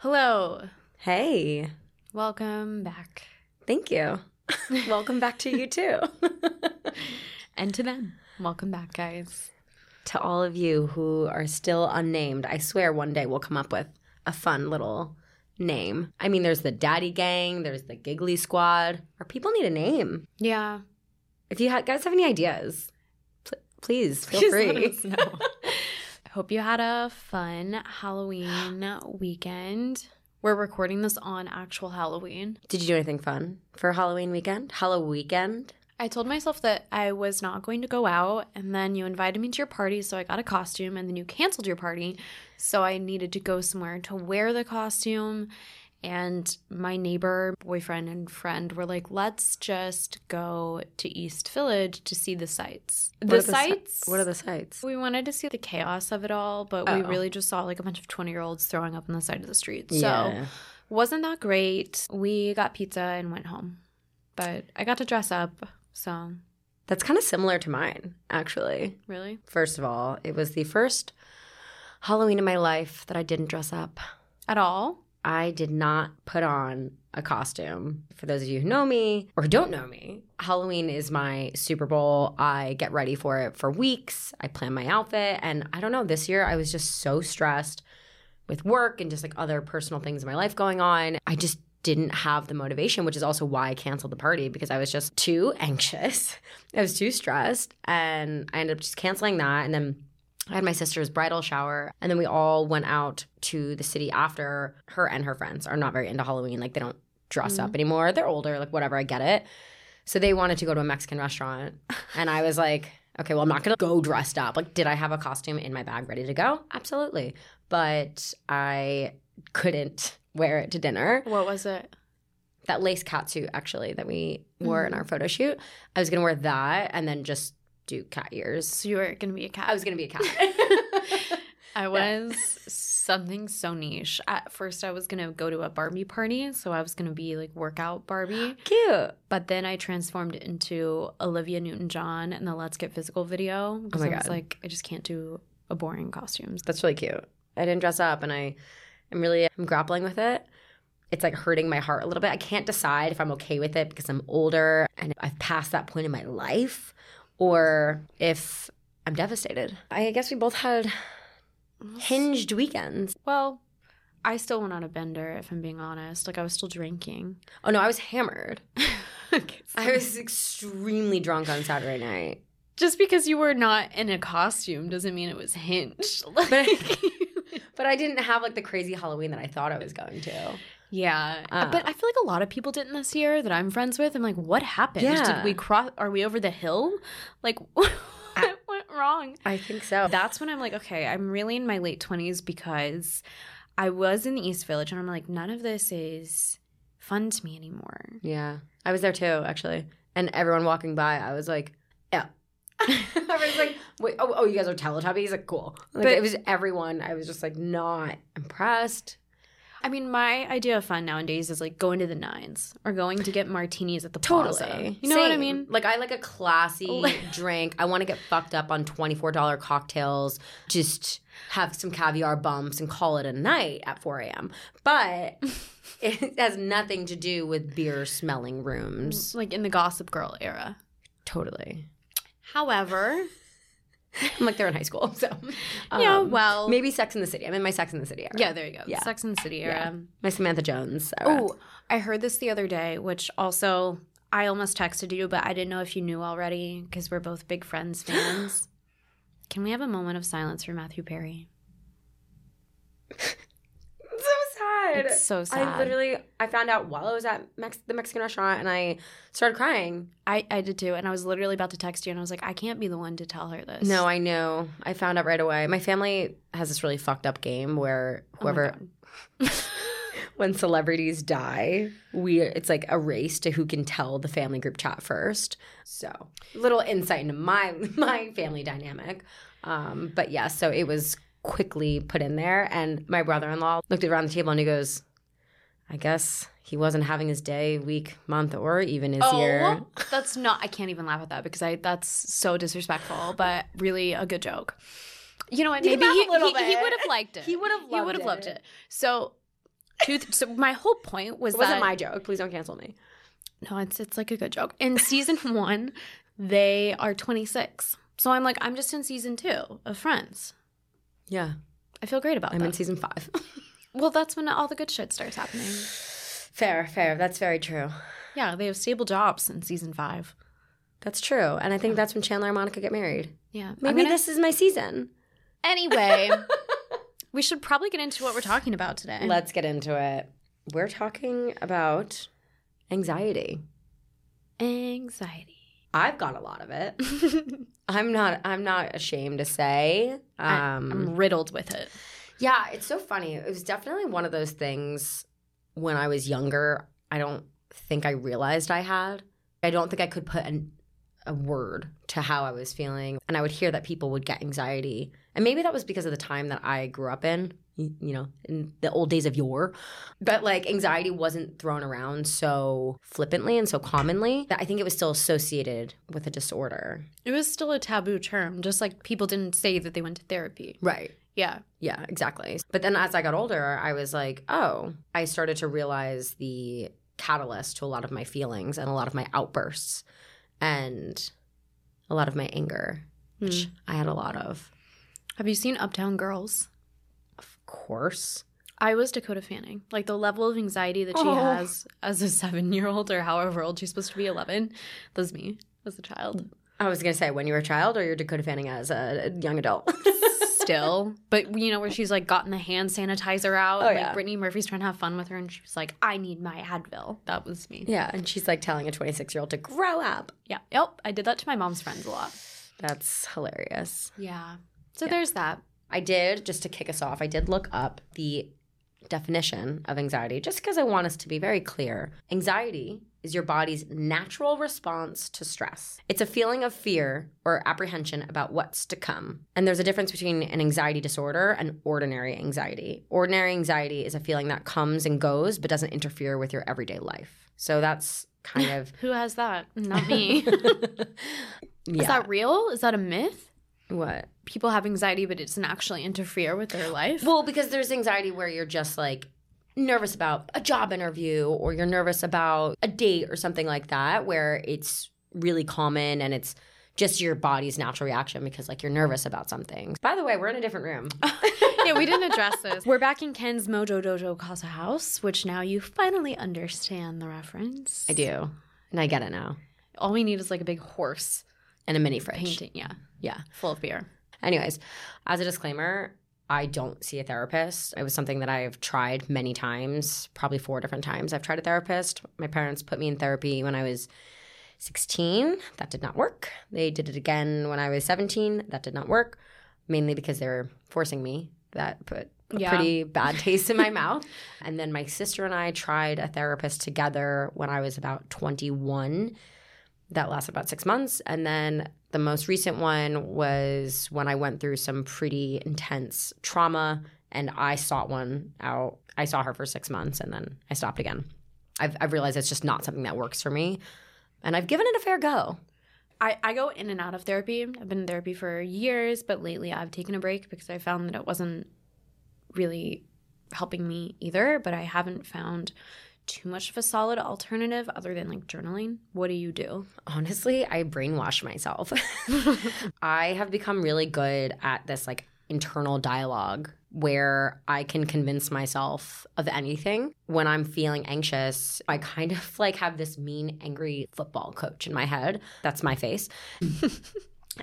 Hello. Hey, Welcome back. thank you. Welcome back to you too. And to them. Welcome back, guys. to all of you who are still unnamed, I swear one day we'll come up with a fun little name. I mean, there's the Daddy Gang, there's the Giggly Squad. Our people need a name. Yeah. If you ha- guys have any ideas, pl- please feel free. let us know. I hope you had a fun Halloween weekend. We're recording this on actual Halloween. Did you do anything fun for Halloween weekend? Halloween weekend? I told myself that I was not going to go out, and then you invited me to your party, so I got a costume, and then you canceled your party, so I needed to go somewhere to wear the costume. And my neighbor, boyfriend, and friend were like, let's just go to East Village to see the sights. What The are si- sights. what are the sites? We wanted to see the chaos of it all, but we Oh. really just saw like a bunch of 20 year olds throwing up on the side of the street. So Yeah. wasn't that great. We got pizza and went home. But I got to dress up. So That's kind of similar to mine, actually. really? First of all, it was the first Halloween in my life that I didn't dress up. At all? I did not put on a costume. For those of you who know me or don't know me, Halloween is my Super Bowl. I get ready for it for weeks. I plan my outfit. And I don't know, this year I was just so stressed with work and just like other personal things in my life going on. I just didn't have the motivation, which is also why I canceled the party because I was just too anxious. I was too stressed. And I ended up just canceling that. And then I had my sister's bridal shower, and then we all went out to the city after. Her and her friends are not very into Halloween. Like, they don't dress up mm-hmm. anymore. They're older, like, whatever, I get it. So they wanted to go to a Mexican restaurant. And I was like, okay, well, I'm not gonna go dressed up. Like, did I have a costume in my bag ready to go? Absolutely. But I couldn't wear it to dinner. What was it? That lace catsuit, actually, that we wore in our mm-hmm. photo shoot. I was gonna wear that and then just do cat ears. So you were to be a cat. I was gonna be a cat. I was something so niche. At first, I was to go to a Barbie party. So I was to be like workout Barbie. Cute. But then I transformed into Olivia Newton John in the Let's Get Physical video. Because Oh my I was God. like, I just can't do a boring costumes. That's really cute. I didn't dress up and I, I am really I'm grappling with it. It's like hurting my heart a little bit. I can't decide if I'm okay with it because I'm older and I've passed that point in my life or if I'm devastated. I guess we both had hinged weekends. Well, I still went on a bender, if I'm being honest. Like, I was still drinking. Oh no, I was hammered. Okay, I was extremely drunk on Saturday night. Just because you were not in a costume doesn't mean it was hinged. Like, But I didn't have like the crazy Halloween that I thought I was going to. Yeah. Uh. but I feel like a lot of people didn't this year that I'm friends with. I'm like, what happened? Yeah. Did we cross? Are we over the hill? Like, what went wrong? I think so. That's when I'm like, okay, I'm really in my late 20s because I was in the East Village and I'm like, none of this is fun to me anymore. Yeah, I was there too, actually. And everyone walking by, I was like, yeah. I was like, wait, oh, oh, you guys are Teletubbies? Like, cool. Like, But- it was everyone. I was just like, not impressed. I mean, my idea of fun nowadays is like going to the nines or going to get martinis at the plaza. You know what I mean? Like, I like a classy drink. I want to get fucked up on $24 cocktails, just have some caviar bumps and call it a night at 4 a.m. But it has nothing to do with beer smelling rooms. Like in the Gossip Girl era. Totally. However, I'm like, they're in high school. So, yeah, um, well, Maybe Sex in the City. I'm in my Sex in the City era. yeah, there you go. Yeah. Sex and the City Yeah. era. My Samantha Jones. Oh, I heard this the other day, which also I almost texted you, but I didn't know if you knew already because we're both big Friends fans. Can we have a moment of silence for Matthew Perry? It's so sad. It's so sad. I literally, I found out while I was at Mex- the Mexican restaurant and I started crying. I, I did too, and I was literally about to text you, and I was like, I can't be the one to tell her this. No, I know. I found out right away. My family has this really fucked up game where Oh whoever, God. when celebrities die, we it's like a race to who can tell the family group chat first. So little insight into my my family dynamic. Um, but yeah, so it was quickly put in there, and my brother-in-law looked around the table and he goes, "I guess he wasn't having his day, week, month, or even his year." Oh, that's not. I can't even laugh at that because I that's so disrespectful, but really a good joke. You know what? Maybe he, he, he would have liked it. He would have He would loved have loved it. So. Th- so my whole point was It wasn't that my joke. Please don't cancel me. no, it's it's like a good joke. In season one, they are 26. So I'm like, I'm just in season two of Friends. Yeah. I feel great about I'm that. in season five. well, that's when all the good shit starts happening. fair, fair. That's very true. Yeah, they have stable jobs in season five. That's true. And I think that's when Chandler and Monica get married. Yeah. Maybe gonna- this is my season. Anyway, we should probably get into what we're talking about today. Let's get into it. We're talking about anxiety. Anxiety. I've got a lot of it. I'm not I'm not ashamed to say. Um I'm riddled with it. Yeah, it's so funny. It was definitely one of those things when I was younger, I don't think I realized I had. I don't think I could put an, a word to how I was feeling. And I would hear that people would get anxiety. And maybe that was because of the time that I grew up in, you, know, in the old days of yore. But like anxiety wasn't thrown around so flippantly and so commonly that I think it was still associated with a disorder. It was still a taboo term, just like people didn't say that they went to therapy. Right. Yeah. Yeah, exactly. But then as I got older, I was like, oh, I started to realize the catalyst to a lot of my feelings and a lot of my outbursts and a lot of my anger, which Hmm. I had a lot of. Have you seen Uptown Girls? Of course. I was Dakota Fanning. Like the level of anxiety that she Oh. has as a seven year old or however old she's supposed to be, 11, that was me as a child. I was going to say when you were a child or you're Dakota Fanning as a young adult. Still. But you know, where she's like gotten the hand sanitizer out. Oh, and, yeah. like Brittany Murphy's trying to have fun with her and she's like, I need my Advil. That was me. yeah, and she's like telling a 26 year old to grow up. Yeah. Yep. I did that to my mom's friends a lot. That's hilarious. Yeah. So Yeah. there's that. I did, just to kick us off, I did look up the definition of anxiety just because I want us to be very clear. Anxiety is your body's natural response to stress. It's a feeling of fear or apprehension about what's to come. And there's a difference between an anxiety disorder and ordinary anxiety. Ordinary anxiety is a feeling that comes and goes but doesn't interfere with your everyday life. So that's kind of. Who has that? Not me. yeah. Is that real? Is that a myth? What? People have anxiety, but it doesn't actually interfere with their life. Well, because there's anxiety where you're just like nervous about a job interview or you're nervous about a date or something like that, where it's really common and it's just your body's natural reaction because like you're nervous about something. By the way, we're in a different room. yeah, we didn't address this. We're back in Ken's Mojo Dojo Casa House, which now you finally understand the reference. I do. And I get it now. All we need is like a big horse And a mini fridge. painting. Yeah, Yeah. full of beer. Anyways, as a disclaimer, I don't see a therapist. It was something that I've tried many times, probably four different times. I've tried a therapist. My parents put me in therapy when I was 16. That did not work. They did it again when I was 17. That did not work, mainly because they were forcing me. That put a Yeah. pretty bad taste in my mouth. And then my sister and I tried a therapist together when I was about 21 that lasted about six months. And then the most recent one was when I went through some pretty intense trauma and I sought one out. I saw her for six months and then I stopped again. I've, I've realized it's just not something that works for me. And I've given it a fair go. I, I go in and out of therapy. I've been in therapy for years, but lately I've taken a break because I found that it wasn't really helping me either. But I haven't found too much of a solid alternative other than like journaling. What do you do? Honestly, I brainwash myself. I have become really good at this like internal dialogue where I can convince myself of anything. When I'm feeling anxious, I kind of like have this mean, angry football coach in my head. That's my face.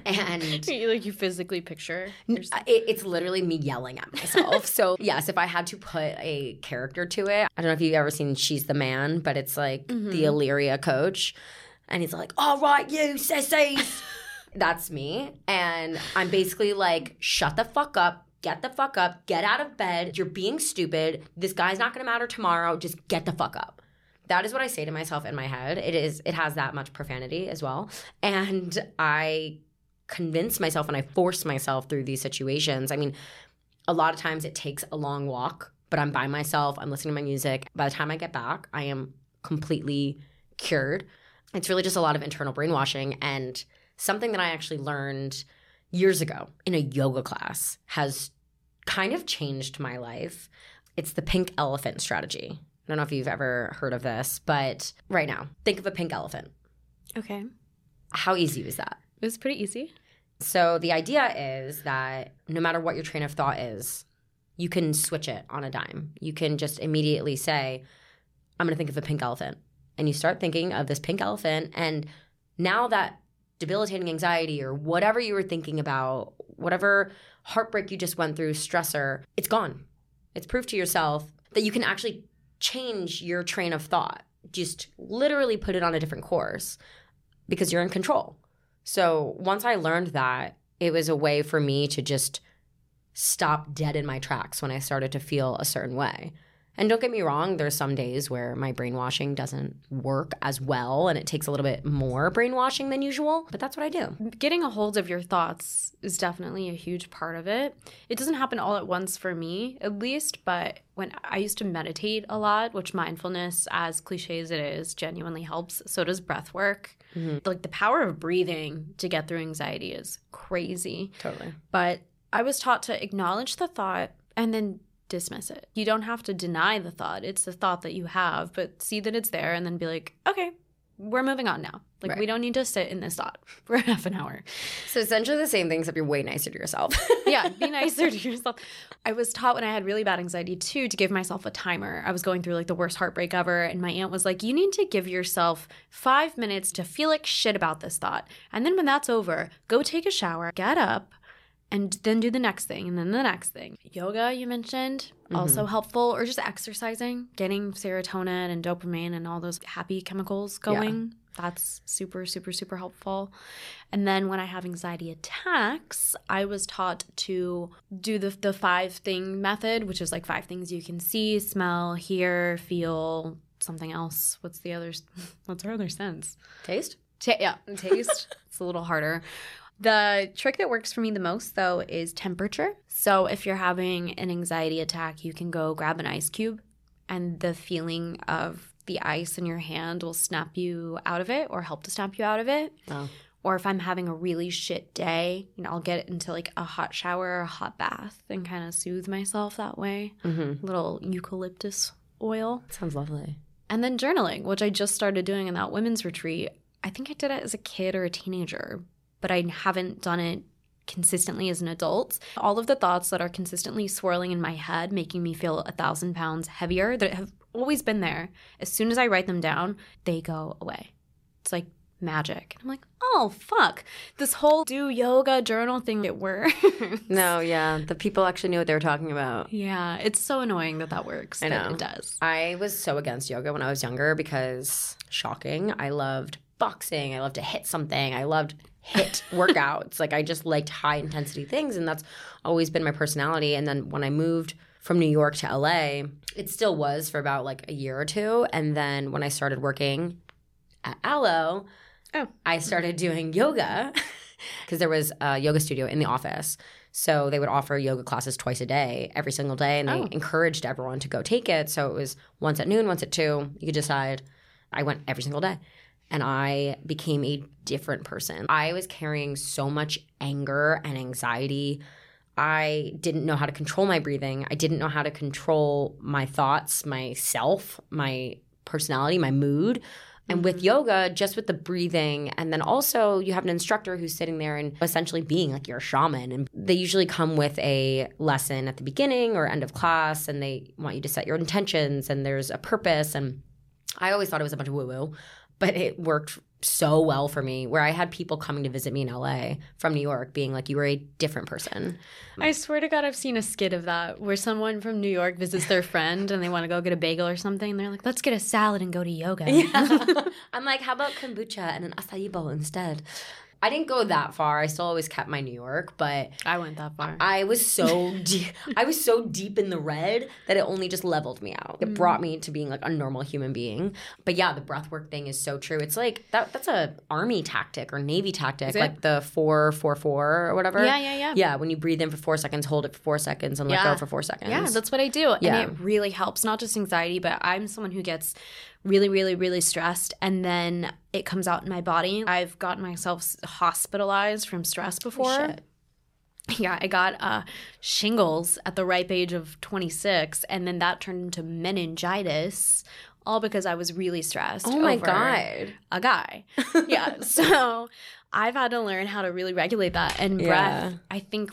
and like you physically picture. Uh, it, it's literally me yelling at myself. so, yes, if I had to put a character to it, I don't know if you've ever seen She's the Man, but it's like the mm-hmm. Illyria coach. And he's like, All right, you sissies. That's me. And I'm basically like, Shut the fuck up. Get the fuck up. Get out of bed. You're being stupid. This guy's not going to matter tomorrow. Just get the fuck up. That is what I say to myself in my head. It is it has that much profanity as well. And I convince myself and I force myself through these situations. I mean, a lot of times it takes a long walk, but I'm by myself, I'm listening to my music. By the time I get back, I am completely cured. It's really just a lot of internal brainwashing and something that I actually learned years ago in a yoga class has kind of changed my life. It's the pink elephant strategy. I don't know if you've ever heard of this, but right now, think of a pink elephant. Okay. How easy was that? It was pretty easy. So the idea is that no matter what your train of thought is, you can switch it on a dime. You can just immediately say, I'm going to think of a pink elephant. And you start thinking of this pink elephant. And now that debilitating anxiety or whatever you were thinking about, whatever heartbreak you just went through, stressor, it's gone. It's proof to yourself that you can actually change your train of thought. Just literally put it on a different course because you're in control. So once I learned that, it was a way for me to just stop dead in my tracks when I started to feel a certain way. And don't get me wrong, there's some days where my brainwashing doesn't work as well and it takes a little bit more brainwashing than usual, but that's what I do. Getting a hold of your thoughts is definitely a huge part of it. It doesn't happen all at once for me, at least, but when I used to meditate a lot, which mindfulness, as cliche as it is, genuinely helps. So does breath work. Mm-hmm. Like the power of breathing to get through anxiety is crazy. Totally. But I was taught to acknowledge the thought and then dismiss it. You don't have to deny the thought. It's the thought that you have, but see that it's there and then be like, okay, we're moving on now. Like right. we don't need to sit in this thought for half an hour. So essentially the same thing, except you're way nicer to yourself. yeah, be nicer to yourself. I was taught when I had really bad anxiety too to give myself a timer. I was going through like the worst heartbreak ever, and my aunt was like, "You need to give yourself five minutes to feel like shit about this thought, and then when that's over, go take a shower, get up, and then do the next thing and then the next thing. Yoga, you mentioned, mm-hmm. also helpful, or just exercising, getting serotonin and dopamine and all those happy chemicals going. Yeah. That's super, super, super helpful. And then when I have anxiety attacks, I was taught to do the, the five thing method, which is like five things you can see, smell, hear, feel, something else. What's the other? What's our other sense? Taste. yeah, taste. it's a little harder. The trick that works for me the most, though, is temperature. So if you're having an anxiety attack, you can go grab an ice cube, and the feeling of the ice in your hand will snap you out of it or help to snap you out of it. Oh. Or if I'm having a really shit day, you know, I'll get into like a hot shower or a hot bath and kind of soothe myself that way. Mm-hmm. Little eucalyptus oil. Sounds lovely. And then journaling, which I just started doing in that women's retreat. I think I did it as a kid or a teenager, but I haven't done it consistently as an adult. All of the thoughts that are consistently swirling in my head, making me feel a thousand pounds heavier, that have always been there, as soon as I write them down, they go away. It's like magic. I'm like, oh, fuck. This whole do yoga journal thing, it works. No, yeah. The people actually knew what they were talking about. Yeah. It's so annoying that that works. I know. It does. I was so against yoga when I was younger because, shocking, I loved boxing. I loved to hit something. I loved HIIT workouts. like I just liked high intensity things and that's always been my personality. And then when I moved from New York to LA, it still was for about like a year or two. And then when I started working at Alo, oh. I started doing yoga because there was a yoga studio in the office. So they would offer yoga classes twice a day, every single day, and they oh. encouraged everyone to go take it. So it was once at noon, once at two. You could decide. I went every single day and I became a different person. I was carrying so much anger and anxiety. I didn't know how to control my breathing. I didn't know how to control my thoughts, myself, my personality, my mood. And with mm-hmm. yoga, just with the breathing, and then also you have an instructor who's sitting there and essentially being like your shaman. And they usually come with a lesson at the beginning or end of class, and they want you to set your intentions, and there's a purpose. And I always thought it was a bunch of woo woo but it worked so well for me where I had people coming to visit me in LA from New York being like, you were a different person. I swear to God, I've seen a skit of that where someone from New York visits their friend and they want to go get a bagel or something. And they're like, let's get a salad and go to yoga. Yeah. I'm like, how about kombucha and an acai bowl instead? I didn't go that far. I still always kept my New York, but I went that far. I was so deep. I was so deep in the red that it only just leveled me out. It mm. brought me to being like a normal human being. But yeah, the breathwork thing is so true. It's like that. That's a army tactic or navy tactic, like the four four four or whatever. Yeah, yeah, yeah. Yeah, when you breathe in for four seconds, hold it for four seconds, and let go for four seconds. Yeah, that's what I do, yeah. and it really helps. Not just anxiety, but I'm someone who gets really, really, really stressed. And then it comes out in my body. I've gotten myself hospitalized from stress before. Yeah, I got uh, shingles at the ripe age of 26, and then that turned into meningitis, all because I was really stressed. Oh my god. A guy. yeah. So I've had to learn how to really regulate that. And Yeah. breath, I think,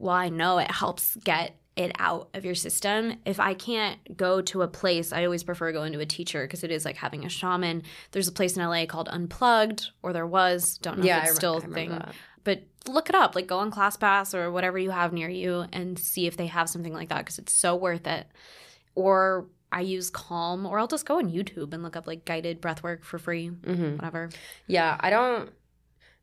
well, I know it helps get it out of your system. If I can't go to a place, I always prefer going to a teacher because it is like having a shaman. There's a place in LA called Unplugged, or there was, don't know Yeah, if I it's rem- still I a thing that. but look it up like go on classpass or whatever you have near you and see if they have something like that because it's so worth it or i use calm or i'll just go on youtube and look up like guided breath work for free hmm whatever Yeah, I don't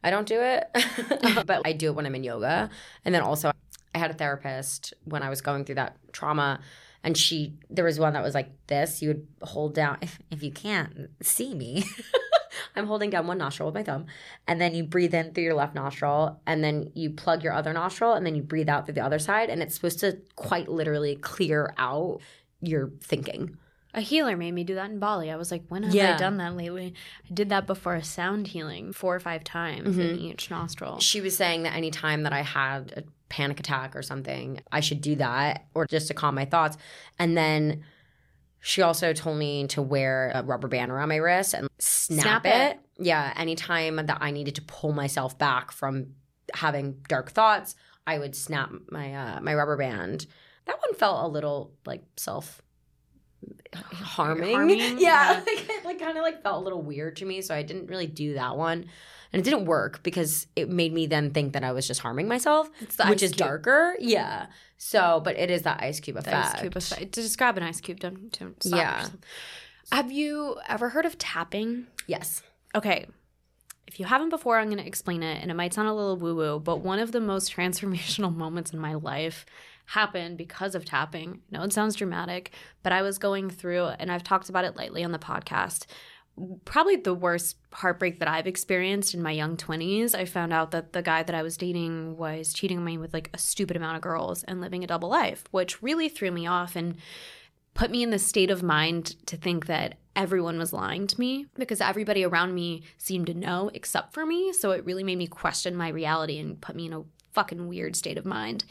I don't do it. but I do it when I'm in yoga. And then also I had a therapist when I was going through that trauma and she there was one that was like this, you would hold down if, if you can't see me. I'm holding down one nostril with my thumb and then you breathe in through your left nostril and then you plug your other nostril and then you breathe out through the other side and it's supposed to quite literally clear out your thinking. a healer made me do that in bali i was like when have Yeah. i done that lately i did that before a sound healing four or five times in Mhm. each nostril She was saying that any time that I had a panic attack or something, I should do that or just to calm my thoughts. And then she also told me to wear a rubber band around my wrist and snap, Snap it. it. Yeah, anytime that I needed to pull myself back from having dark thoughts, I would snap my uh, my rubber band. That one felt a little like self harming. Yeah, Yeah. like, it like kind of like felt a little weird to me, so I didn't really do that one. And it didn't work because it made me then think that I was just harming myself, which is cube. darker. Yeah. So, but it is that ice cube The effect. ice cube effect. just grab an ice cube don't, don't stop Yeah. have you ever heard of tapping Yes. Okay. If you haven't before, I'm going to explain it, and it might sound a little woo woo, but one of the most transformational moments in my life happened because of tapping. I know it sounds dramatic, but I was going through, and I've talked about it lightly on the podcast. Probably the worst heartbreak that I've experienced in my young 20s. I found out that the guy that I was dating was cheating on me with like a stupid amount of girls and living a double life, which really threw me off and put me in the state of mind to think that everyone was lying to me because everybody around me seemed to know except for me. So it really made me question my reality and put me in a fucking weird state of mind.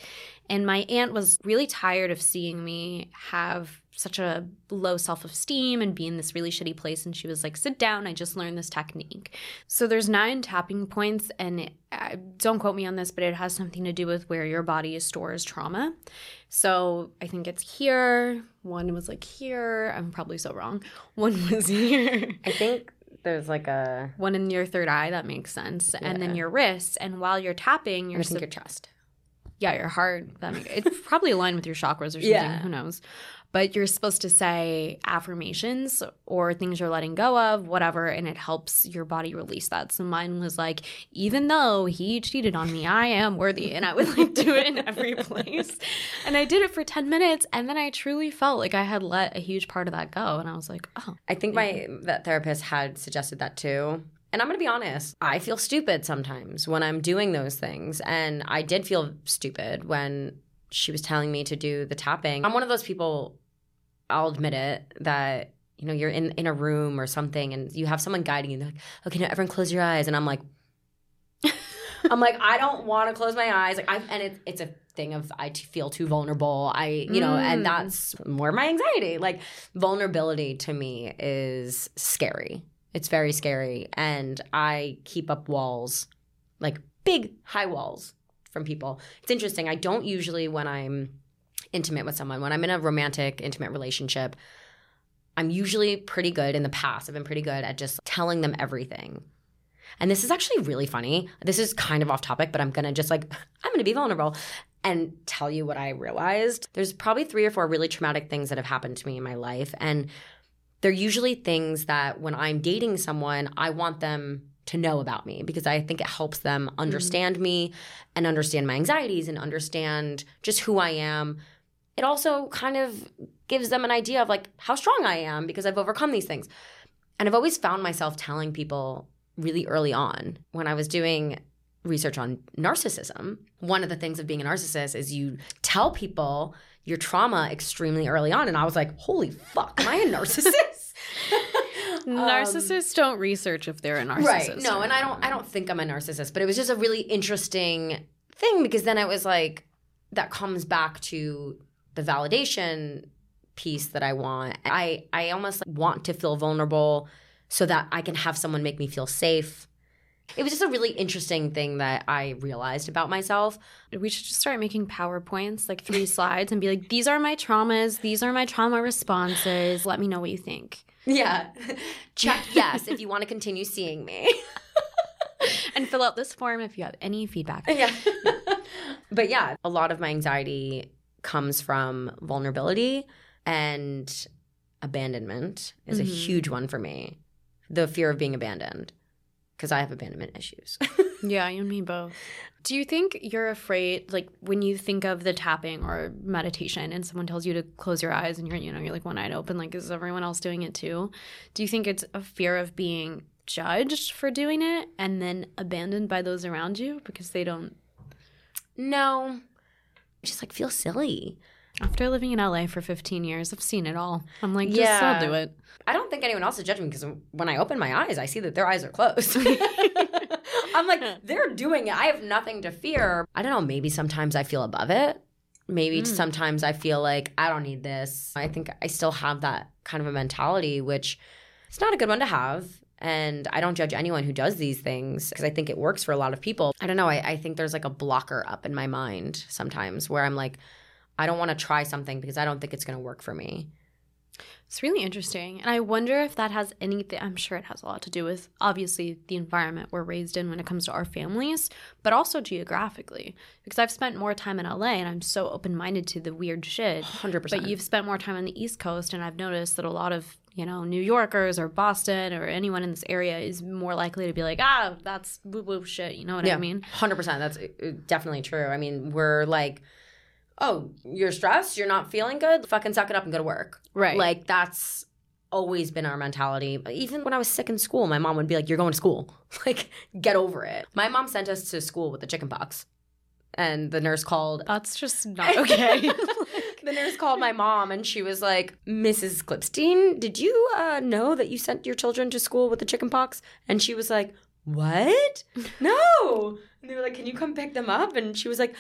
And my aunt was really tired of seeing me have such a low self esteem and be in this really shitty place. And she was like, sit down. I just learned this technique. So there's nine tapping points. And it, don't quote me on this, but it has something to do with where your body stores trauma. So I think it's here. One was like here. I'm probably so wrong. One was here. I think there's like a. One in your third eye. That makes sense. And then your wrists. And while you're tapping, I think your chest. yeah, your heart. That make, it's probably aligned with your chakras or something. Yeah. Who knows? But you're supposed to say affirmations or things you're letting go of, whatever, and it helps your body release that. So mine was like, even though he cheated on me, I am worthy, and I would like do it in every place. And I did it for ten minutes, and then I truly felt like I had let a huge part of that go, and I was like, oh, I think my that therapist had suggested that too. And I'm going to be honest, I feel stupid sometimes when I'm doing those things. And I did feel stupid when she was telling me to do the tapping. I'm one of those people, I'll admit it, that you know, you're in in a room or something and you have someone guiding you. They're like, "Okay, now everyone close your eyes." And I'm like I'm like, I don't want to close my eyes. Like I and it's it's a thing of I t- feel too vulnerable. I, you know, and Mm. that's more my anxiety. Like vulnerability to me is scary. It's very scary. And I keep up walls, like big high walls from people. It's interesting. I don't usually when I'm intimate with someone, when I'm in a romantic, intimate relationship, I'm usually pretty good in the past. I've been pretty good at just telling them everything. And this is actually really funny. This is kind of off topic, but I'm gonna just like, I'm gonna be vulnerable and tell you what I realized. There's probably three or four really traumatic things that have happened to me in my life. And they're usually things that when I'm dating someone, I want them to know about me because I think it helps them mm-hmm. understand me and understand my anxieties and understand just who I am. It also kind of gives them an idea of like how strong I am because I've overcome these things. And I've always found myself telling people really early on when I was doing research on narcissism. One of the things of being a narcissist is you tell people your trauma extremely early on. And I was like, holy fuck, am I a narcissist? Um, narcissists don't research if they're a narcissist. Right. No, and I don't I don't think I'm a narcissist, but it was just a really interesting thing because then it was like that comes back to the validation piece that I want. I I almost like want to feel vulnerable so that I can have someone make me feel safe. It was just a really interesting thing that I realized about myself. We should just start making PowerPoints, like three slides, and be like, these are my traumas, these are my trauma responses. Let me know what you think. Yeah. Check yes if you want to continue seeing me. and fill out this form if you have any feedback. Yeah. but yeah, a lot of my anxiety comes from vulnerability and abandonment is Mhm. a huge one for me. The fear of being abandoned because I have abandonment issues. Yeah, you and me both. Do you think you're afraid, like when you think of the tapping or meditation and someone tells you to close your eyes and you're, you know, you're like one eyed open, like is everyone else doing it too? Do you think it's a fear of being judged for doing it and then abandoned by those around you because they don't? no. I just like feel silly. After living in LA for 15 years, I've seen it all. I'm like, just Yeah. I'll do it. I don't think anyone else is judging me because when I open my eyes, I see that their eyes are closed. I'm like, they're doing it. I have nothing to fear. I don't know. Maybe sometimes I feel above it. Maybe Mm. sometimes I feel like I don't need this. I think I still have that kind of a mentality, which it's not a good one to have. And I don't judge anyone who does these things because I think it works for a lot of people. I don't know. I, I think there's like a blocker up in my mind sometimes where I'm like, I don't want to try something because I don't think it's going to work for me. It's really interesting. And I wonder if that has anything, I'm sure it has a lot to do with obviously the environment we're raised in when it comes to our families, but also geographically. Because I've spent more time in LA and I'm so open minded to the weird shit. 100%. But you've spent more time on the East Coast, and I've noticed that a lot of, you know, New Yorkers or Boston or anyone in this area is more likely to be like, ah, that's woo woo shit. You know what I mean? Hundred percent. That's uh, definitely true. I mean, we're like, oh, you're stressed, you're not feeling good, fucking suck it up and go to work. Right. Like that's always been our mentality. Even when I was sick in school, my mom would be like, "You're going to school. like, get over it." My mom sent us to school with the chicken pox, and the nurse called. that's just not okay. the nurse called my mom and she was like, Mrs. Clipstein, did you uh, know that you sent your children to school with the chicken pox? And she was like, What? No. And they were like, Can you come pick them up? And she was like,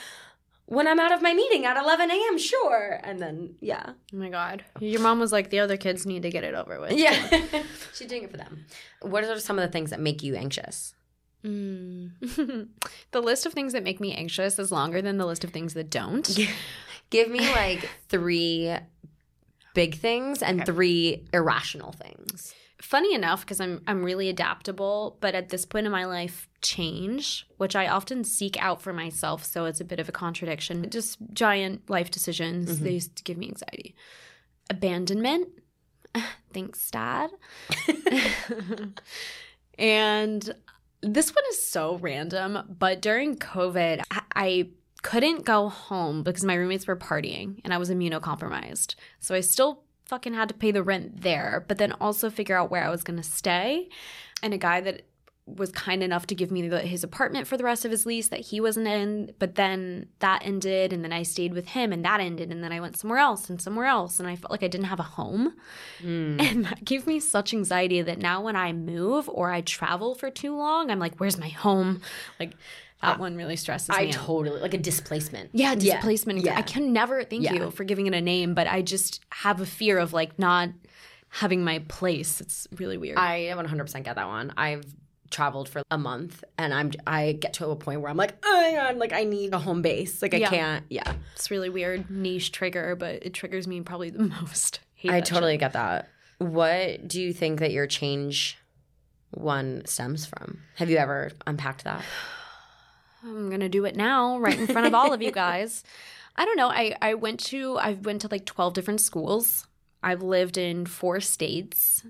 When I'm out of my meeting at 11 a.m., sure. And then, yeah. oh my God. Your mom was like, the other kids need to get it over with. Yeah. She's doing it for them. What are some of the things that make you anxious? Mm. the list of things that make me anxious is longer than the list of things that don't. Give me like three big things and Okay. three irrational things. Funny enough, because I'm I'm really adaptable, but at this point in my life, change, which I often seek out for myself, so it's a bit of a contradiction. Just giant life decisions, Mhm. they used to give me anxiety. Abandonment. Thanks, Dad. and this one is so random, but during COVID, I, I couldn't go home because my roommates were partying and I was immunocompromised. So I still fucking had to pay the rent there, but then also figure out where I was going to stay. And a guy that was kind enough to give me the, his apartment for the rest of his lease that he wasn't in, but then that ended and then I stayed with him and that ended and then I went somewhere else and somewhere else and I felt like I didn't have a home. Mm. And that gave me such anxiety that now when I move or I travel for too long, I'm like, where's my home? Like that one really stresses I me out. totally, like a displacement. Yeah, Yeah. displacement. Yeah. I can never thank Yeah. you for giving it a name, but I just have a fear of like not having my place. It's really weird. I 100% get that one. I've traveled for a month and I'm I get to a point where I'm like, oh my god, like I need a home base. Like I Yeah. can't. Yeah. it's really weird niche trigger, but it triggers me probably the most. Hate I totally get that. What do you think that your change one stems from? Have you ever unpacked that? I'm gonna do it now, right in front of all of you guys. I don't know. I I went to I've went to like twelve different schools. I've lived in four states.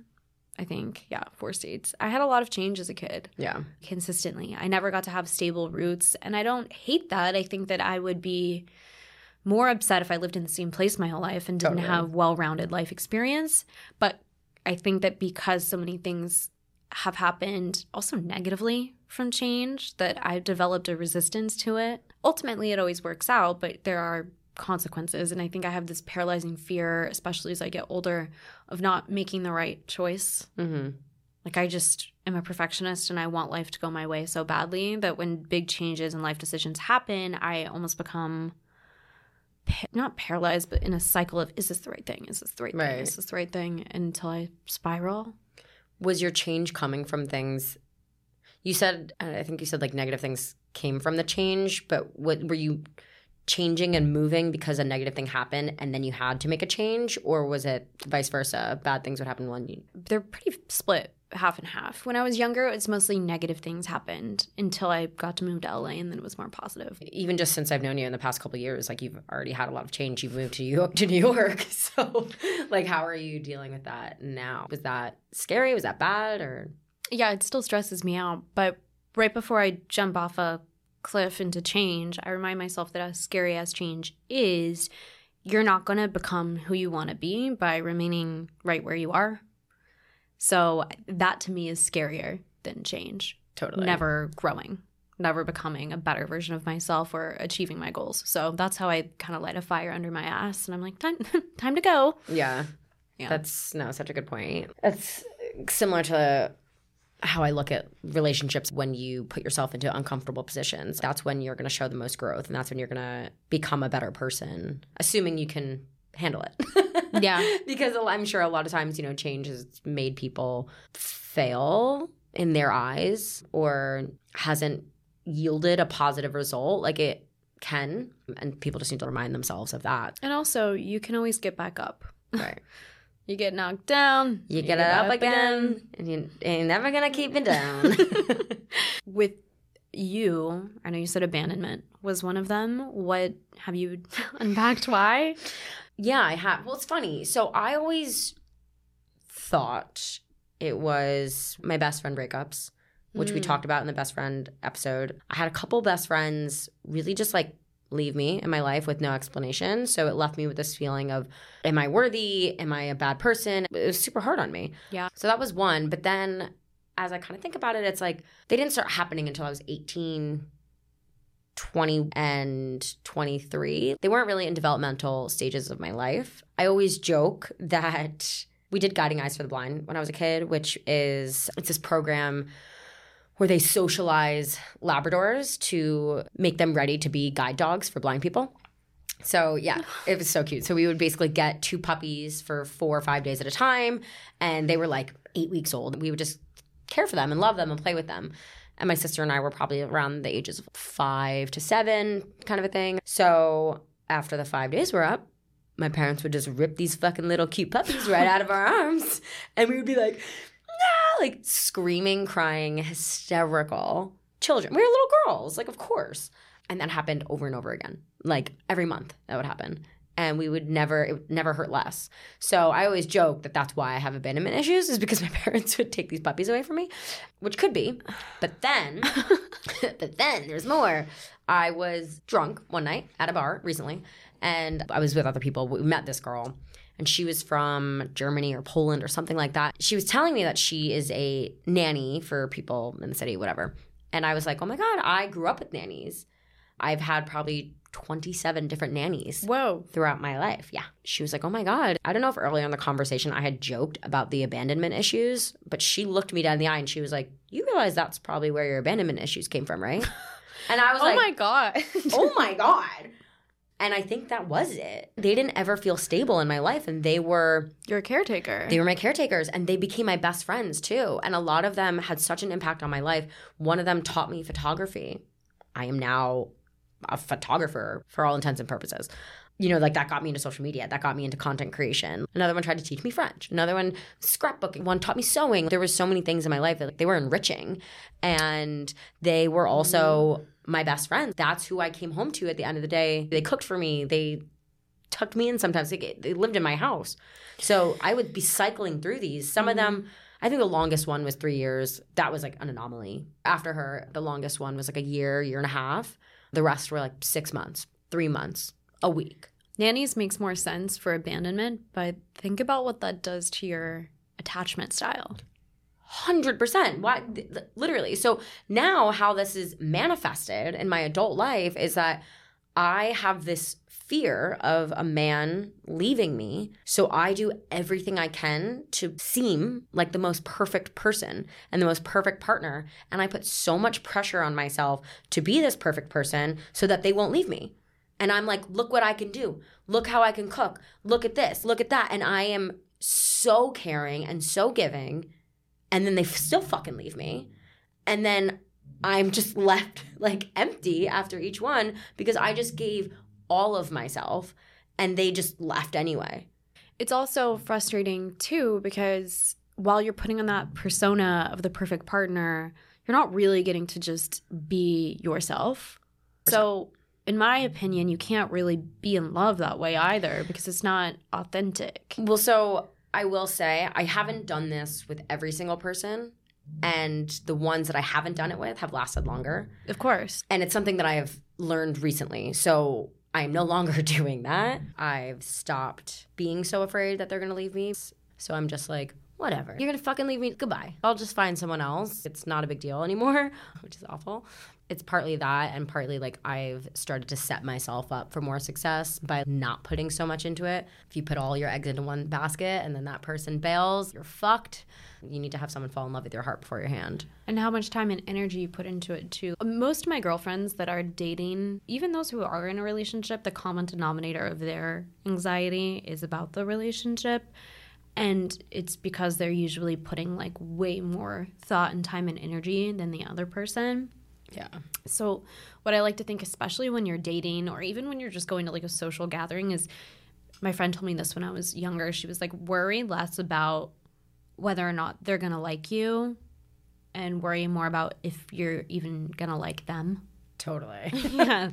I think yeah, four states. I had a lot of change as a kid. Yeah. consistently. I never got to have stable roots, and I don't hate that. I think that I would be more upset if I lived in the same place my whole life and didn't Totally. have well-rounded life experience. But I think that because so many things have happened also negatively from change that I've developed a resistance to it. Ultimately it always works out, but there are consequences and I think I have this paralyzing fear especially as I get older of not making the right choice Mm-hmm. like I just am a perfectionist and I want life to go my way so badly that when big changes and life decisions happen, I almost become pa- not paralyzed, but in a cycle of is this the right thing? Is this the right, Right. thing? Is this the right thing? Until I spiral. Was your change coming from things? You said, I think you said like negative things came from the change, but what were you changing and moving because a negative thing happened and then you had to make a change, or was it vice versa? Bad things would happen when you. They're pretty split half and half. When I was younger, it's mostly negative things happened until I got to move to LA and then it was more positive. Even just since I've known you in the past couple of years, like you've already had a lot of change. You've moved to New York, to New York. So, like, how are you dealing with that now? Was that scary? Was that bad? Or Yeah, it still stresses me out. But right before I jump off a cliff into change, I remind myself that as scary as change is, you're not going to become who you want to be by remaining right where you are. So that to me is scarier than change. totally Never growing, never becoming a better version of myself or achieving my goals. So that's how I kind of light a fire under my ass and I'm like, time, time to go. Yeah. Yeah. That's no, such a good point. That's similar to how I look at relationships when you put yourself into uncomfortable positions. That's when you're going to show the most growth and that's when you're going to become a better person, assuming you can handle it. Yeah. because I'm sure a lot of times, you know, change has made people fail in their eyes or hasn't yielded a positive result like it can and people just need to remind themselves of that. And also, you can always get back up. Right. You get knocked down, You get it up again, and you ain't never gonna keep me down. With you, I know you said abandonment was one of them. What have you unpacked? Why? yeah, I have. Well, it's funny. So I always thought it was my best friend breakups, which we Mm. talked about in the best friend episode. I had a couple best friends really just like leave me in my life with no explanation. So it left me with this feeling of, am I worthy? Am I a bad person? It was super hard on me. Yeah. So that was one. But then as I kind of think about it, it's like they didn't start happening until I was 18, 20, and 23. They weren't really in developmental stages of my life. I always joke that we did Guiding Eyes for the Blind when I was a kid, which is it's this program where they socialize Labradors to make them ready to be guide dogs for blind people. So yeah, it was so cute. So we would basically get two puppies for four or five days at a time, and they were like eight weeks old. We would just care for them and love them and play with them. And my sister and I were probably around the ages of five to seven, kind of a thing. So after the five days were up, my parents would just rip these fucking little cute puppies right out of our arms, and we would be like! Like screaming, crying, hysterical children. We were little girls, like of course. And that happened over and over again, like every month that would happen. And we would never, it would never hurt less. So I always joke that that's why I have abandonment issues, is because my parents would take these puppies away from me, which could be. But then, but then there's more. I was drunk one night at a bar recently, and I was with other people. We met this girl, and she was from Germany or Poland or something like that. She was telling me that she is a nanny for people in the city, whatever. And I was like, oh my God, I grew up with nannies. I've had probably 27 different nannies Whoa. throughout my life. Yeah. She was like, oh my God. I don't know if earlier in the conversation I had joked about the abandonment issues, but she looked me down in the eye and she was like, you realize that's probably where your abandonment issues came from, right? And I was Oh like, Oh my god. oh my God. And I think that was it. They didn't ever feel stable in my life and they were You're caretaker. they were my caretakers and they became my best friends too. And a lot of them had such an impact on my life. One of them taught me photography. I am now a photographer for all intents and purposes. You know, like that got me into social media. That got me into content creation. Another one tried to teach me French. Another one scrapbooking. One taught me sewing. There were so many things in my life that like, they were enriching, and they were also my best friends. That's who I came home to at the end of the day. They cooked for me. They tucked me in sometimes. They, they lived in my house. So I would be cycling through these. Some of them, I think the longest one was three years. That was like an anomaly. After her, the longest one was like a year, year and a half. The rest were like six months, three months, a week. Nannies makes more sense for abandonment, but think about what that does to your attachment style. Hundred percent. Why? th- th- Literally. So now, how this is manifested in my adult life is that I have this fear of a man leaving me. So I do everything I can to seem like the most perfect person and the most perfect partner. And I put so much pressure on myself to be this perfect person so that they won't leave me. And I'm like, look what I can do. Look how I can cook. Look at this. Look at that. And I am so caring and so giving. And then they still fucking leave me. And then I'm just left like empty after each one because I just gave all of myself and they just left anyway. It's also frustrating too because while you're putting on that persona of the perfect partner, you're not really getting to just be yourself. So, in my opinion, you can't really be in love that way either because it's not authentic. Well, so I will say I haven't done this with every single person. And the ones that I haven't done it with have lasted longer. Of course. And it's something that I have learned recently. So I am no longer doing that. I've stopped being so afraid that they're going to leave me. So I'm just like, whatever. You're going to fucking leave me. Goodbye. I'll just find someone else. It's not a big deal anymore, which is awful. It's partly that, and partly like I've started to set myself up for more success by not putting so much into it. If you put all your eggs into one basket and then that person bails, you're fucked. You need to have someone fall in love with your heart before your hand. And how much time and energy you put into it too. Uh, most of my girlfriends that are dating, even those who are in a relationship, the common denominator of their anxiety is about the relationship. And it's because they're usually putting like way more thought and time and energy than the other person. Yeah. So, what I like to think, especially when you're dating or even when you're just going to like a social gathering, is my friend told me this when I was younger. She was like, worry less about whether or not they're going to like you and worry more about if you're even going to like them. Totally. yeah.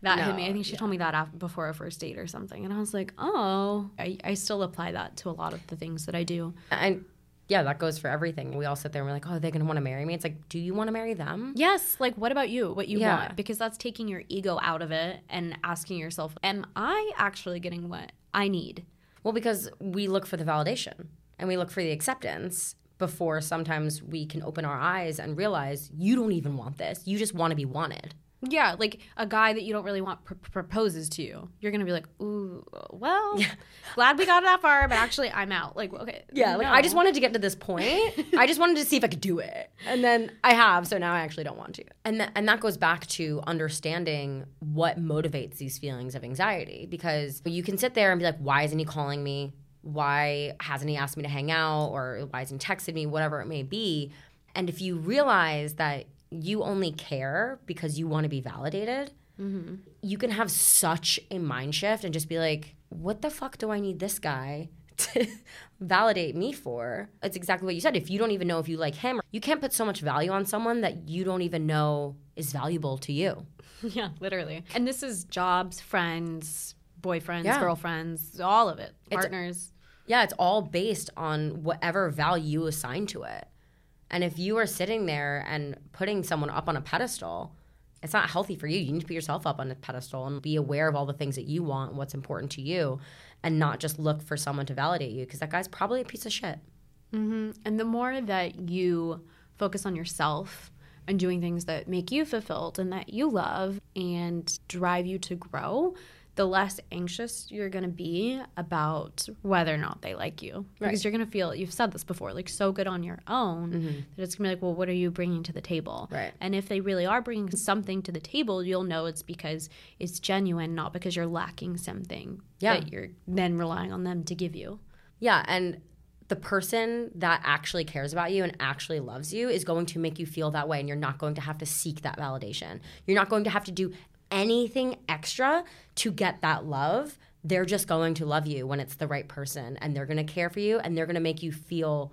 That hit me. I think she told me that after, before a first date or something. And I was like, oh, I, I still apply that to a lot of the things that I do. and yeah, that goes for everything. We all sit there and we're like, oh, they're going to want to marry me. It's like, do you want to marry them? Yes, like what about you? What you Yeah. want? Because that's taking your ego out of it and asking yourself, am I actually getting what I need? Well, because we look for the validation and we look for the acceptance before sometimes we can open our eyes and realize you don't even want this. You just want to be wanted. Yeah, like a guy that you don't really want pr- proposes to you. You're gonna be like, ooh, well, glad we got that far, but actually, I'm out. Like, okay, Yeah, like I just wanted to get to this point. I just wanted to see if I could do it. And then I have, so now I actually don't want to. And th- and that goes back to understanding what motivates these feelings of anxiety because you can sit there and be like, why isn't he calling me? Why hasn't he asked me to hang out or why hasn't he texted me, whatever it may be. And if you realize that you only care because you want to be validated, mm-hmm. you can have such a mind shift and just be like, what the fuck do I need this guy to validate me for? It's exactly what you said. If you don't even know if you like him, you can't put so much value on someone that you don't even know is valuable to you. yeah, literally. And this is jobs, friends, boyfriends, Yeah. girlfriends, all of it, It's- partners. Yeah, it's all based on whatever value you assign to it. And if you are sitting there and putting someone up on a pedestal, it's not healthy for you. You need to put yourself up on a pedestal and be aware of all the things that you want what's important to you and not just look for someone to validate you because that guy's probably a piece of shit. Mm-hmm. And the more that you focus on yourself and doing things that make you fulfilled and that you love and drive you to grow, the less anxious you're going to be about whether or not they like you. Because you're going to feel, you've said this before, like so good on your own mm-hmm. that it's going to be like, well, what are you bringing to the table? Right. And if they really are bringing something to the table, you'll know it's because it's genuine, not because you're lacking something Yeah. that you're then relying on them to give you. Yeah, and the person that actually cares about you and actually loves you is going to make you feel that way, and you're not going to have to seek that validation. You're not going to have to do anything extra to get that love. They're just going to love you when it's the right person, and they're going to care for you, and they're going to make you feel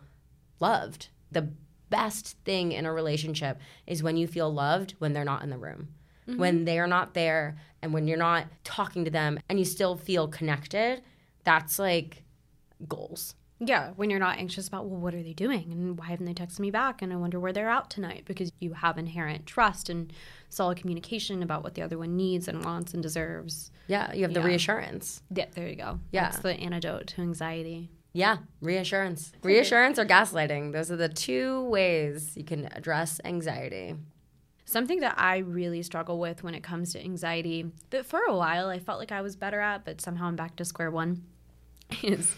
loved. The best thing in a relationship is when you feel loved when they're not in the room. Mm-hmm. When they're not there and when you're not talking to them and you still feel connected, that's like goals. Yeah, when you're not anxious about, well, what are they doing? And why haven't they texted me back? And I wonder where they're out tonight because you have inherent trust and solid communication about what the other one needs and wants and deserves. Yeah, you have the Yeah. reassurance. Yeah, there you go. Yeah. That's the antidote to anxiety. Yeah, reassurance. Reassurance or gaslighting. Those are the two ways you can address anxiety. Something that I really struggle with when it comes to anxiety, that for a while I felt like I was better at, but somehow I'm back to square one, is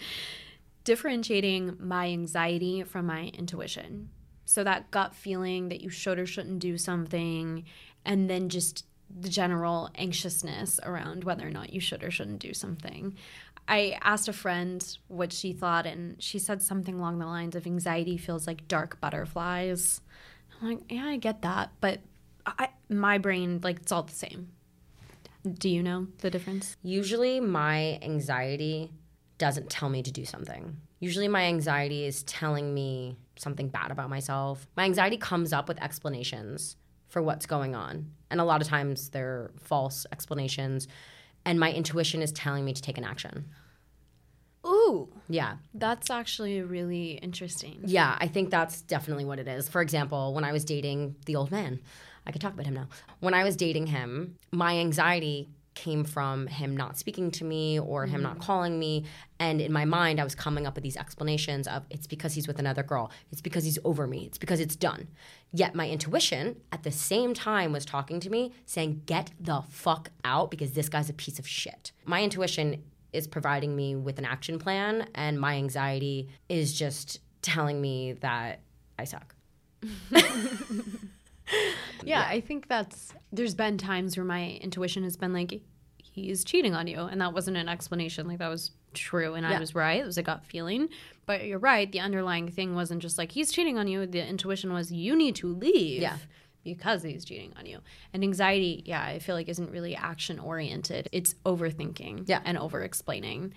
differentiating my anxiety from my intuition. So that gut feeling that you should or shouldn't do something, and then just the general anxiousness around whether or not you should or shouldn't do something. I asked a friend what she thought, and she said something along the lines of anxiety feels like dark butterflies. I'm like, yeah, I get that, but I, my brain, like, it's all the same. Do you know the difference? Usually, my anxiety doesn't tell me to do something. Usually, my anxiety is telling me something bad about myself. My anxiety comes up with explanations for what's going on. And a lot of times, they're false explanations. And my intuition is telling me to take an action. Ooh, Yeah. that's actually really interesting. Yeah, I think that's definitely what it is. For example, when I was dating the old man, I could talk about him now. When I was dating him, my anxiety came from him not speaking to me or him not mm. calling me. And in my mind, I was coming up with these explanations of it's because he's with another girl, it's because he's over me, it's because it's done. Yet my intuition at the same time was talking to me saying, get the fuck out because this guy's a piece of shit. My intuition is providing me with an action plan, and my anxiety is just telling me that I suck. Yeah, I think that's there's been times where my intuition has been like he's cheating on you and that wasn't an explanation. Like that was true and I was right. It was a gut feeling. But you're right the underlying thing wasn't just like he's cheating on you. The intuition was you need to leave Yeah. because he's cheating on you. And anxiety yeah I feel like isn't really action oriented it's overthinking Yeah. and over explaining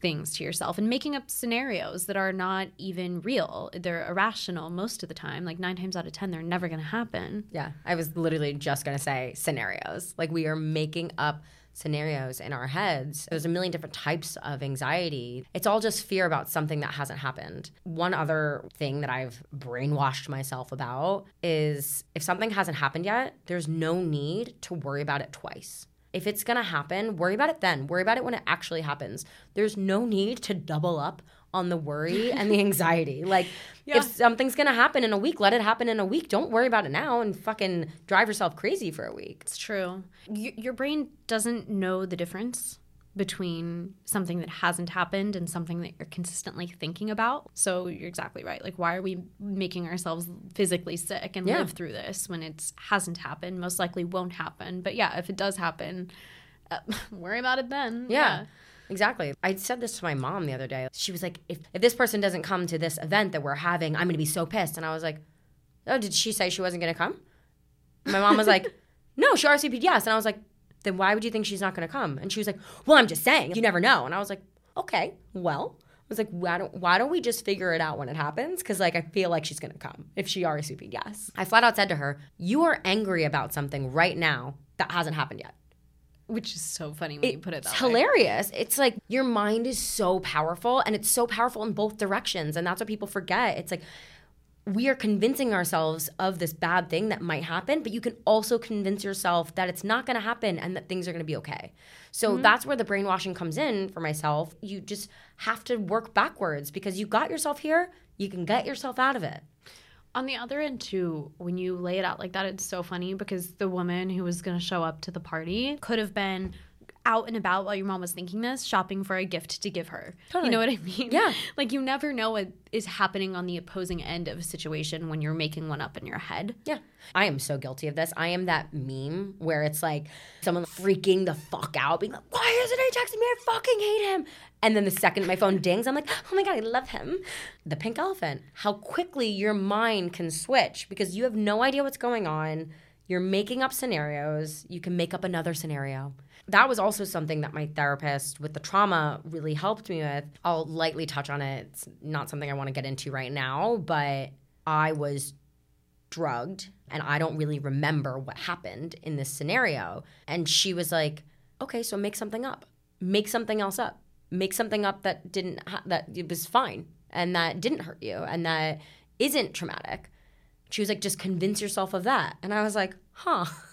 things to yourself and making up scenarios that are not even real they're irrational most of the time like 9 times out of 10 they're never going to happen Yeah, I was literally just gonna say scenarios. Like we are making up scenarios in our heads. There's a million different types of anxiety. It's all just fear about something that hasn't happened. One other thing that I've brainwashed myself about is if something hasn't happened yet, there's no need to worry about it twice. If it's gonna happen, worry about it then. Worry about it when it actually happens. There's no need to double up on the worry and the anxiety. Like, Yeah. if something's gonna happen in a week, let it happen in a week. Don't worry about it now and fucking drive yourself crazy for a week. It's true. Y- your brain doesn't know the difference between something that hasn't happened and something that you're consistently thinking about. So you're exactly right. Like, why are we making ourselves physically sick and Yeah. live through this when it hasn't happened? Most likely won't happen. But yeah, if it does happen, uh, worry about it then. Yeah. Exactly. I said this to my mom the other day. She was like, if, if this person doesn't come to this event that we're having, I'm gonna be so pissed. And I was like, Oh, did she say she wasn't gonna come? My mom was like, No, she RSVP'd yes. And I was like, Then why would you think she's not gonna come? And she was like, Well, I'm just saying, you never know. And I was like, Okay, well. I was like, why don't, why don't we just figure it out when it happens? Because like I feel like she's gonna come if she RSVP'd yes. I flat out said to her, "You are angry about something right now that hasn't happened yet." Which is so funny when you put it that it's way. hilarious. It's like your mind is so powerful and it's so powerful in both directions. And that's what people forget. It's like we are convincing ourselves of this bad thing that might happen, but you can also convince yourself that it's not going to happen and that things are going to be okay. So mm-hmm. that's where the brainwashing comes in for myself. You just have to work backwards because you got yourself here, you can get yourself out of it. On the other end, too, when you lay it out like that, it's so funny because the woman who was going to show up to the party could have been out and about while your mom was thinking this, shopping for a gift to give her. Totally. You know what I mean? Yeah. Like you never know what is happening on the opposing end of a situation when you're making one up in your head. Yeah. I am so guilty of this. I am that meme where it's like someone freaking the fuck out, being like, why isn't he texting me? I fucking hate him. And then the second my phone dings, I'm like, oh my God, I love him. The pink elephant. How quickly your mind can switch because you have no idea what's going on. You're making up scenarios. You can make up another scenario. That was also something that my therapist with the trauma really helped me with. I'll lightly touch on it. It's not something I want to get into right now, but I was drugged and I don't really remember what happened in this scenario. And she was like, "Okay, so make something up. Make something else up. Make something up that didn't ha- that it was fine and that didn't hurt you and that isn't traumatic." She was like, "Just convince yourself of that." And I was like, "Huh."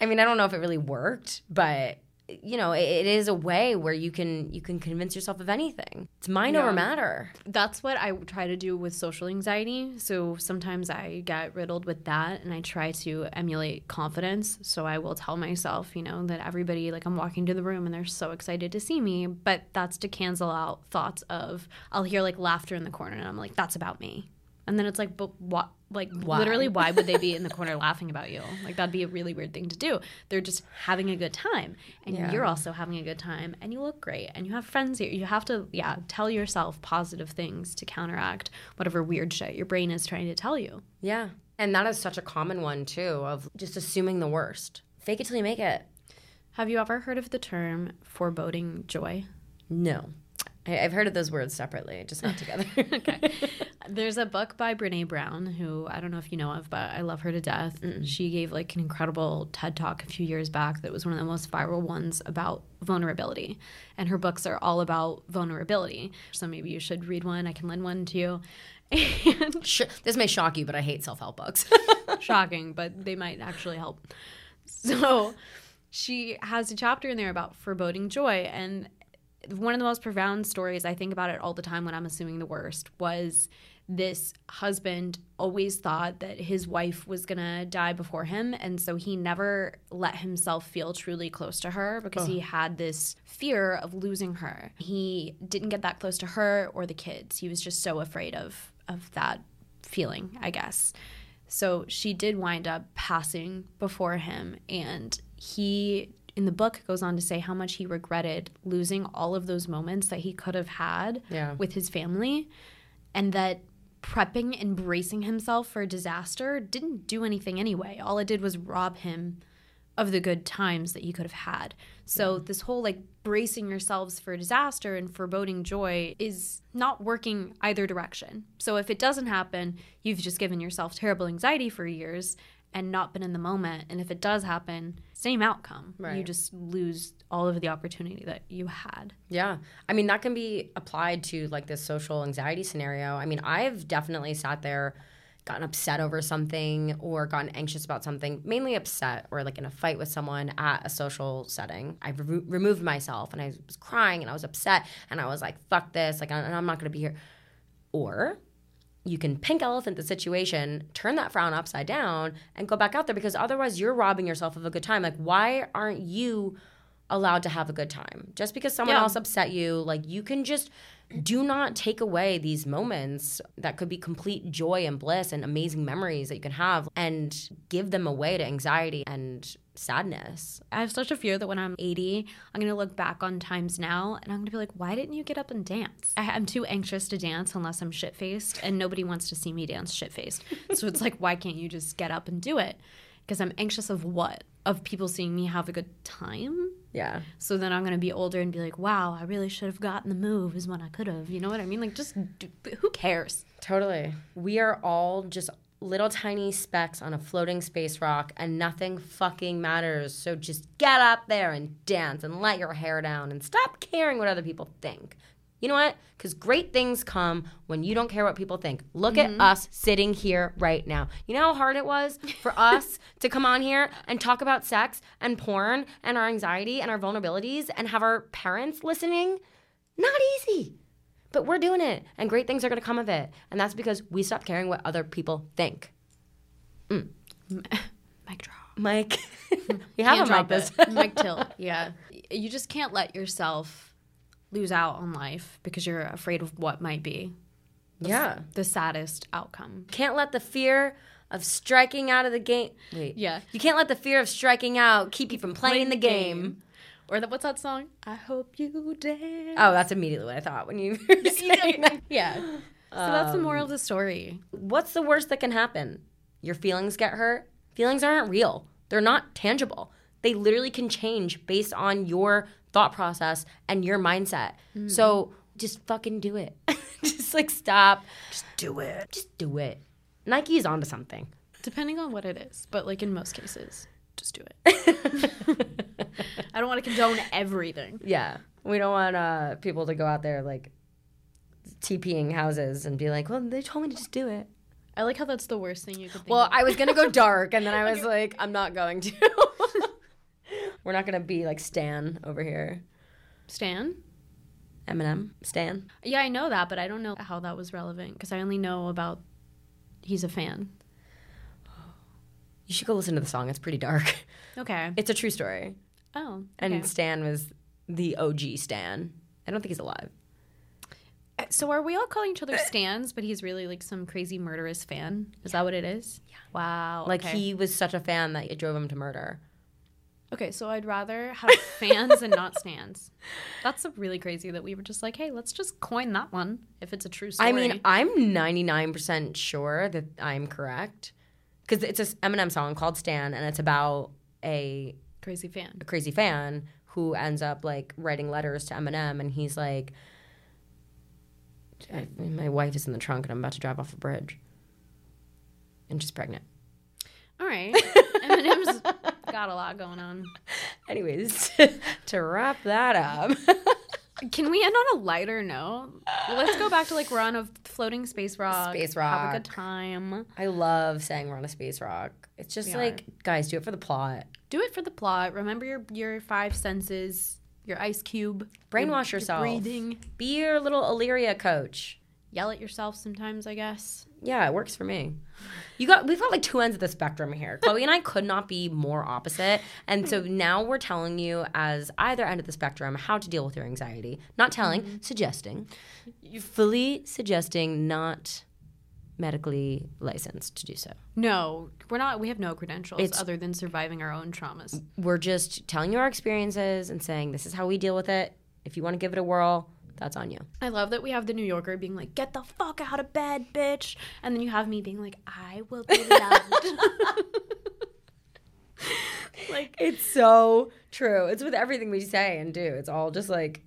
I mean, I don't know if it really worked, but you know, it, it is a way where you can you can convince yourself of anything. It's mind over matter. That's what I try to do with social anxiety. So sometimes I get riddled with that and I try to emulate confidence. So I will tell myself, you know, that everybody, like I'm walking to the room and they're so excited to see me. But that's to cancel out thoughts of, I'll hear like laughter in the corner and I'm like, that's about me. And then it's like, but what? Like, Why? literally, why would they be in the corner laughing about you? Like, that'd be a really weird thing to do. They're just having a good time. And Yeah. you're also having a good time. And you look great. And you have friends here. You have to, yeah, tell yourself positive things to counteract whatever weird shit your brain is trying to tell you. Yeah. And that is such a common one too of just assuming the worst. Fake it till you make it. Have you ever heard of the term foreboding joy? No. I, I've heard of those words separately, just not together. okay. There's a book by Brene Brown, who I don't know if you know of, but I love her to death. She gave like an incredible TED talk a few years back that was one of the most viral ones about vulnerability. And her books are all about vulnerability. So maybe you should read one. I can lend one to you. And this may shock you, but I hate self help books. shocking, but they might actually help. So she has a chapter in there about foreboding joy. And one of the most profound stories, I think about it all the time when I'm assuming the worst, was this husband always thought that his wife was going to die before him. And so he never let himself feel truly close to her because he had this fear of losing her. He didn't get that close to her or the kids. He was just so afraid of, of that feeling, I guess. So she did wind up passing before him. And he, in the book, goes on to say how much he regretted losing all of those moments that he could have had Yeah. with his family. And that prepping and bracing himself for a disaster didn't do anything anyway. All it did was rob him of the good times that he could have had. So this whole like bracing yourselves for disaster and foreboding joy is not working either direction. So if it doesn't happen, you've just given yourself terrible anxiety for years and not been in the moment. And if it does happen, same outcome. You just lose all of the opportunity that you had. Yeah. I mean, that can be applied to like this social anxiety scenario. I mean, I've definitely sat there, gotten upset over something or gotten anxious about something, mainly upset or like in a fight with someone at a social setting. I re- removed myself and I was crying and I was upset and I was like, fuck this, like, I- I'm not going to be here. Or you can pink elephant the situation, turn that frown upside down, and go back out there because otherwise you're robbing yourself of a good time. Like, why aren't you allowed to have a good time? Just because someone Yeah. else upset you, like, you can just do not take away these moments that could be complete joy and bliss and amazing memories that you can have and give them away to anxiety and sadness. I have such a fear that when I'm 80, I'm going to look back on times now and I'm going to be like, why didn't you get up and dance? I, I'm too anxious to dance unless I'm shit faced, and nobody wants to see me dance shit faced. so it's like, why can't you just get up and do it? Because I'm anxious of what? Of people seeing me have a good time? Yeah. So then I'm going to be older and be like, wow, I really should have gotten the move is when I could have. You know what I mean? Like, just do, who cares? Totally. We are all just little tiny specks on a floating space rock and nothing fucking matters. So just get up there and dance and let your hair down and stop caring what other people think. You know what? Because great things come when you don't care what people think. Look at mm-hmm. us sitting here right now. You know how hard it was for us to come on here and talk about sex and porn and our anxiety and our vulnerabilities and have our parents listening? Not easy. But we're doing it, and great things are going to come of it. And that's because we stop caring what other people think. Mm. Mic drop. Mike, we have a mic this. Mic tilt. Yeah. You just can't let yourself lose out on life because you're afraid of what might be yeah. the saddest outcome. Can't let the fear of striking out of the game. Wait. Yeah. You can't let the fear of striking out keep you from playing, the game. Or the, what's that song? I hope you dance. Oh, that's immediately what I thought when you were saying that. yeah. So that's the um, moral of the story. What's the worst that can happen? Your feelings get hurt? Feelings aren't real. They're not tangible. They literally can change based on your thought process and your mindset. Hmm. So just fucking do it. just like stop. Just do it. Just do it. Nike's onto something. Depending on what it is, but like in most cases, just do it. I don't want to condone everything. Yeah. We don't want uh, people to go out there like TPing houses and be like, well, they told me to just do it. I like how that's the worst thing you could think Well, of. I was gonna go dark, and then I was like, I'm not going to. We're not gonna be like Stan over here. Stan? Eminem, Stan. Yeah, I know that, but I don't know how that was relevant because I only know about he's a fan. You should go listen to the song. It's pretty dark. Okay. It's a true story. Oh. And. Stan was the OG Stan. I don't think he's alive. Uh, So are we all calling each other Stans, but he's really like some crazy murderous fan? Is that what it is? Yeah. Wow. Like okay. he was such a fan that it drove him to murder. Okay, so I'd rather have fans and not stands. That's a really crazy that we were just like, hey, let's just coin that one if it's a true story. I mean, I'm 99% sure that I'm correct because it's a Eminem song called Stan, and it's about a, crazy fan. a crazy fan who ends up like writing letters to Eminem, and he's like, "I- "My wife is in the trunk, and I'm about to drive off a bridge, and she's pregnant." All right, Eminem's got a lot going on. Anyways, to wrap that up. Can we end on a lighter note? Let's go back to like we're on a floating space rock. Space rock. Have a good time. I love saying we're on a space rock. It's just We like, guys, do it for the plot. Do it for the plot. Remember your your five senses. Your ice cube. Brainwash your yourself. breathing. Be your little Illyria coach. Yell at yourself sometimes. I guess. Yeah, it works for me. You got we've got like two ends of the spectrum here. Chloe and I could not be more opposite. And so now we're telling you as either end of the spectrum how to deal with your anxiety. Not telling, mm-hmm. suggesting. You fully suggesting not medically licensed to do so. No, we're not. We have no credentials It's- other than surviving our own traumas. We're just telling you our experiences and saying this is how we deal with it. If you want to give it a whirl, that's on you. I love that we have the New Yorker being like, "Get the fuck out of bed, bitch," and then you have me being like, "I will be loved." like, It's so true. It's with everything we say and do. It's all just like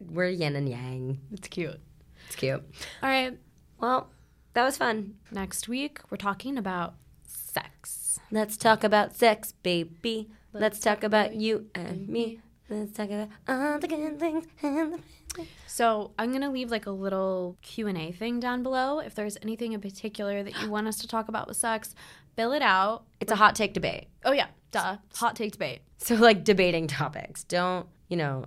we're yin and yang. it's cute. It's cute. All right, Well, that was fun. next week we're talking about sex. Let's talk about sex, baby. Let's, talk about you and me. Let's talk about all the good things and the So I'm gonna leave like a little Q and A thing down below. If there's anything in particular that you want us to talk about with sex, fill it out. It's a hot take debate. Oh yeah, duh. Hot take debate. So like debating topics. Don't, you know,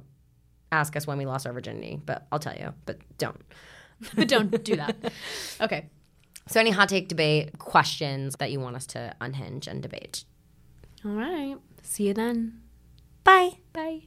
ask us when we lost our virginity, but I'll tell you, but don't. But don't do that. Okay. So any hot take debate questions that you want us to unhinge and debate. All right. See you then. Bye. Bye.